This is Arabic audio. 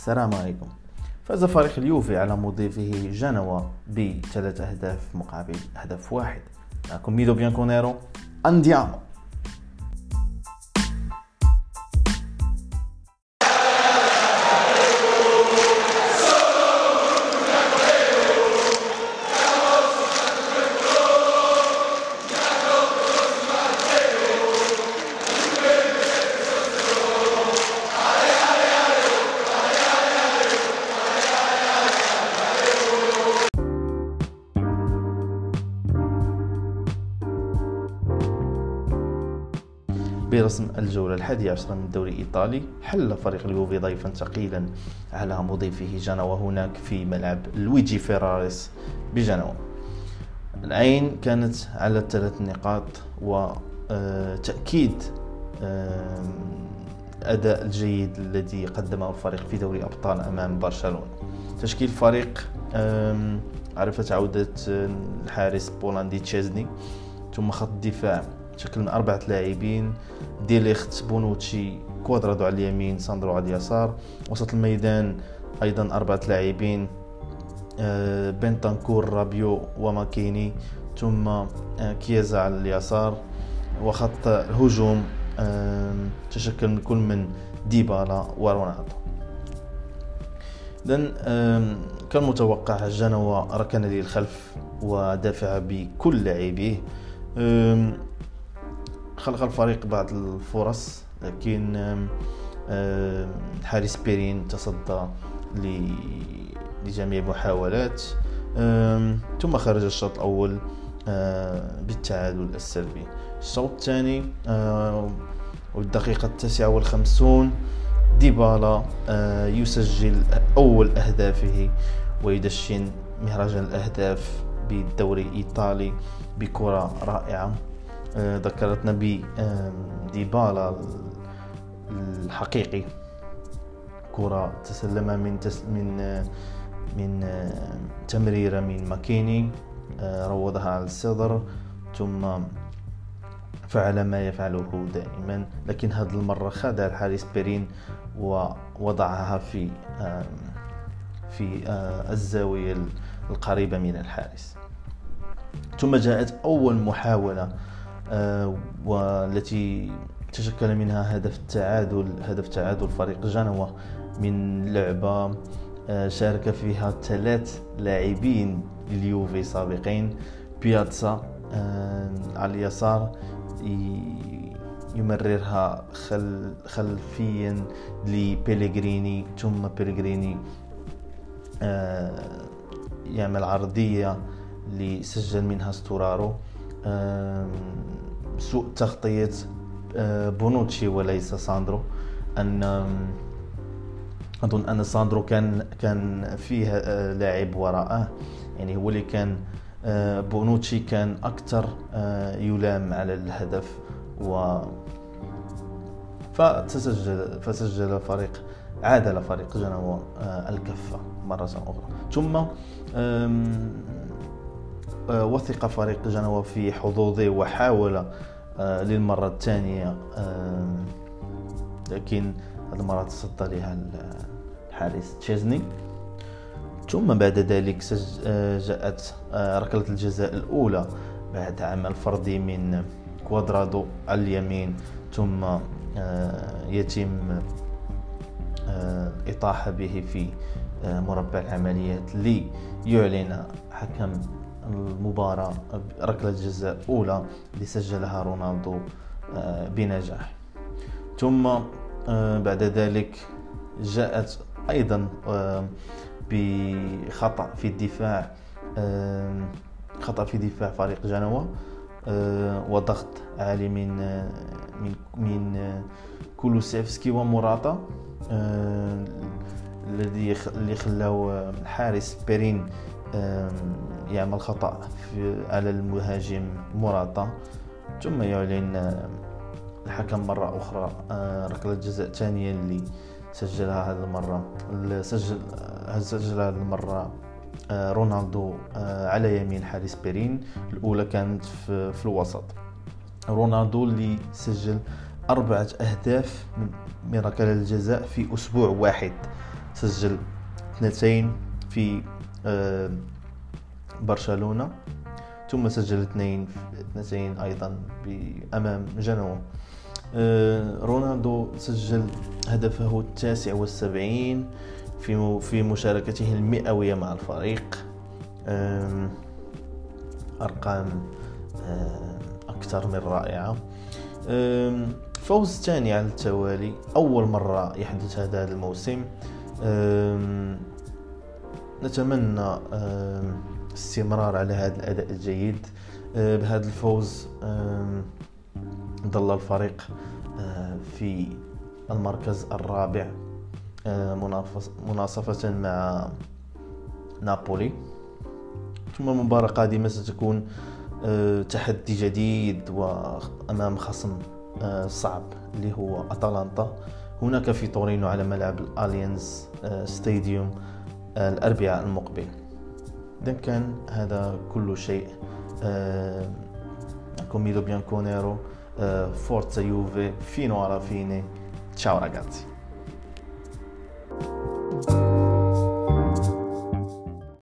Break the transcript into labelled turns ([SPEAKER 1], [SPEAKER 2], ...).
[SPEAKER 1] السلام عليكم. فاز فريق اليوفي على مضيفه جنوا بثلاث أهداف مقابل هدف واحد. معكم ميدو بيانكونيرو andiamo برسم الجولة الحادية عشرة من الدوري الإيطالي. حل فريق اليوفي ضيفا ثقيلا على مضيفه جنوا هناك في ملعب لويجي فيراريس بجنوا. العين كانت على الثلاث نقاط وتأكيد الأداء الجيد الذي قدمه الفريق في دوري أبطال أمام برشلونة. تشكيل فريق عرفت عودة الحارس بولندي تشيزني ثم خط الدفاع تشكل من أربعة لاعبين ديليخت بونوتشي كوادرادو على اليمين ساندرو على اليسار. وسط الميدان أيضا أربعة لاعبين آه، بنتانكور رابيو وماكيني ثم آه، كيزا على اليسار. وخط الهجوم تشكل من كل من ديبالا ورونالدو. إذن كالمتوقع جنوا ركن للخلف ودافع بكل لاعبيه. خلق الفريق بعض الفرص لكن حارس بيرين تصدى لجميع المحاولات. ثم خرج الشوط الأول بالتعادل السلبي. الشوط الثاني والدقيقة التاسعة والخمسون ديبالا يسجل أول أهدافه ويدشن مهرجان الأهداف بالدوري الإيطالي بكرة رائعة. آه، ذكرتنا بديبالا الحقيقي. كرة تسلمها من تس من آه، من آه، تمريرة من ماكيني روضها على الصدر ثم فعل ما يفعله دائما. لكن هذه المرة خدع الحارس بيرين ووضعها في في الزاوية القريبة من الحارس. ثم جاءت أول محاولة آه، والتي تشكل منها هدف التعادل هدف تعادل فريق جنوة من لعبة آه، شارك فيها ثلاث لاعبين لليوفي سابقين بياتسا آه، على اليسار يمررها خل خلفيا لبيليغريني ثم بيليغريني يعمل عرضية لسجل منها ستورارو. سوء تغطية بونوتشي وليس ساندرو. أن أظن أن ساندرو كان كان فيه لاعب وراءه. يعني هو اللي كان بونوتشي كان أكثر يلام على الهدف و فتسجل فسجل فريق عادل فريق جنوا الكفة مرة أخرى. ثم وثق فريق جنوا في حظوظه وحاول آه، للمرة الثانية آه، لكن هذه المرة تصدى لها الحارس تشيزني. ثم بعد ذلك جاءت ركلة الجزاء الأولى بعد عمل فردي من كوادرادو على اليمين. ثم يتم إطاحة به في مربع العمليات ليعلن حكم المباراة ركلة جزاء أولى اللي سجلها رونالدو آه، بنجاح. ثم آه، بعد ذلك جاءت أيضا آه، بخطأ في الدفاع خطأ في دفاع فريق جنوة وضغط عالي من من من كولوسيفسكي ومراتا الذي اللي خلاو الحارس بيرين يعمل خطأ في على المهاجم مراتا. ثم يعلن الحكم مرة أخرى آه، ركلة جزاء ثانية اللي سجلها هذه المرة. سجل سجل هذه المرة آه، رونالدو آه، على يمين حارس بيرين. الأولى كانت في, في الوسط. رونالدو اللي سجل أربعة أهداف من ركلة الجزاء في أسبوع واحد. سجل اثنتين في برشلونة. ثم سجل اثنين اثنتين أيضا امام جنوا. رونالدو سجل هدفه التاسع والسبعين في في مشاركته المئوية مع الفريق. أرقام أكثر من رائعة. فوز ثاني على التوالي أول مرة يحدث هذا الموسم. نتمنى استمرار على هذا الأداء الجيد. بهذا الفوز ظل الفريق في المركز الرابع مناصفة مع نابولي. ثم المباراة القادمة ستكون آه، تحدي جديد وأمام خصم آه، صعب اللي هو أتلانتا. هناك في تورينو على ملعب الأليانز آه، ستاديوم الأربعاء المقبل. إذا كان هذا كل شيء كوميدو بيانكونيرو فورتزا يوفي فينو على فيني تشاو راجاتي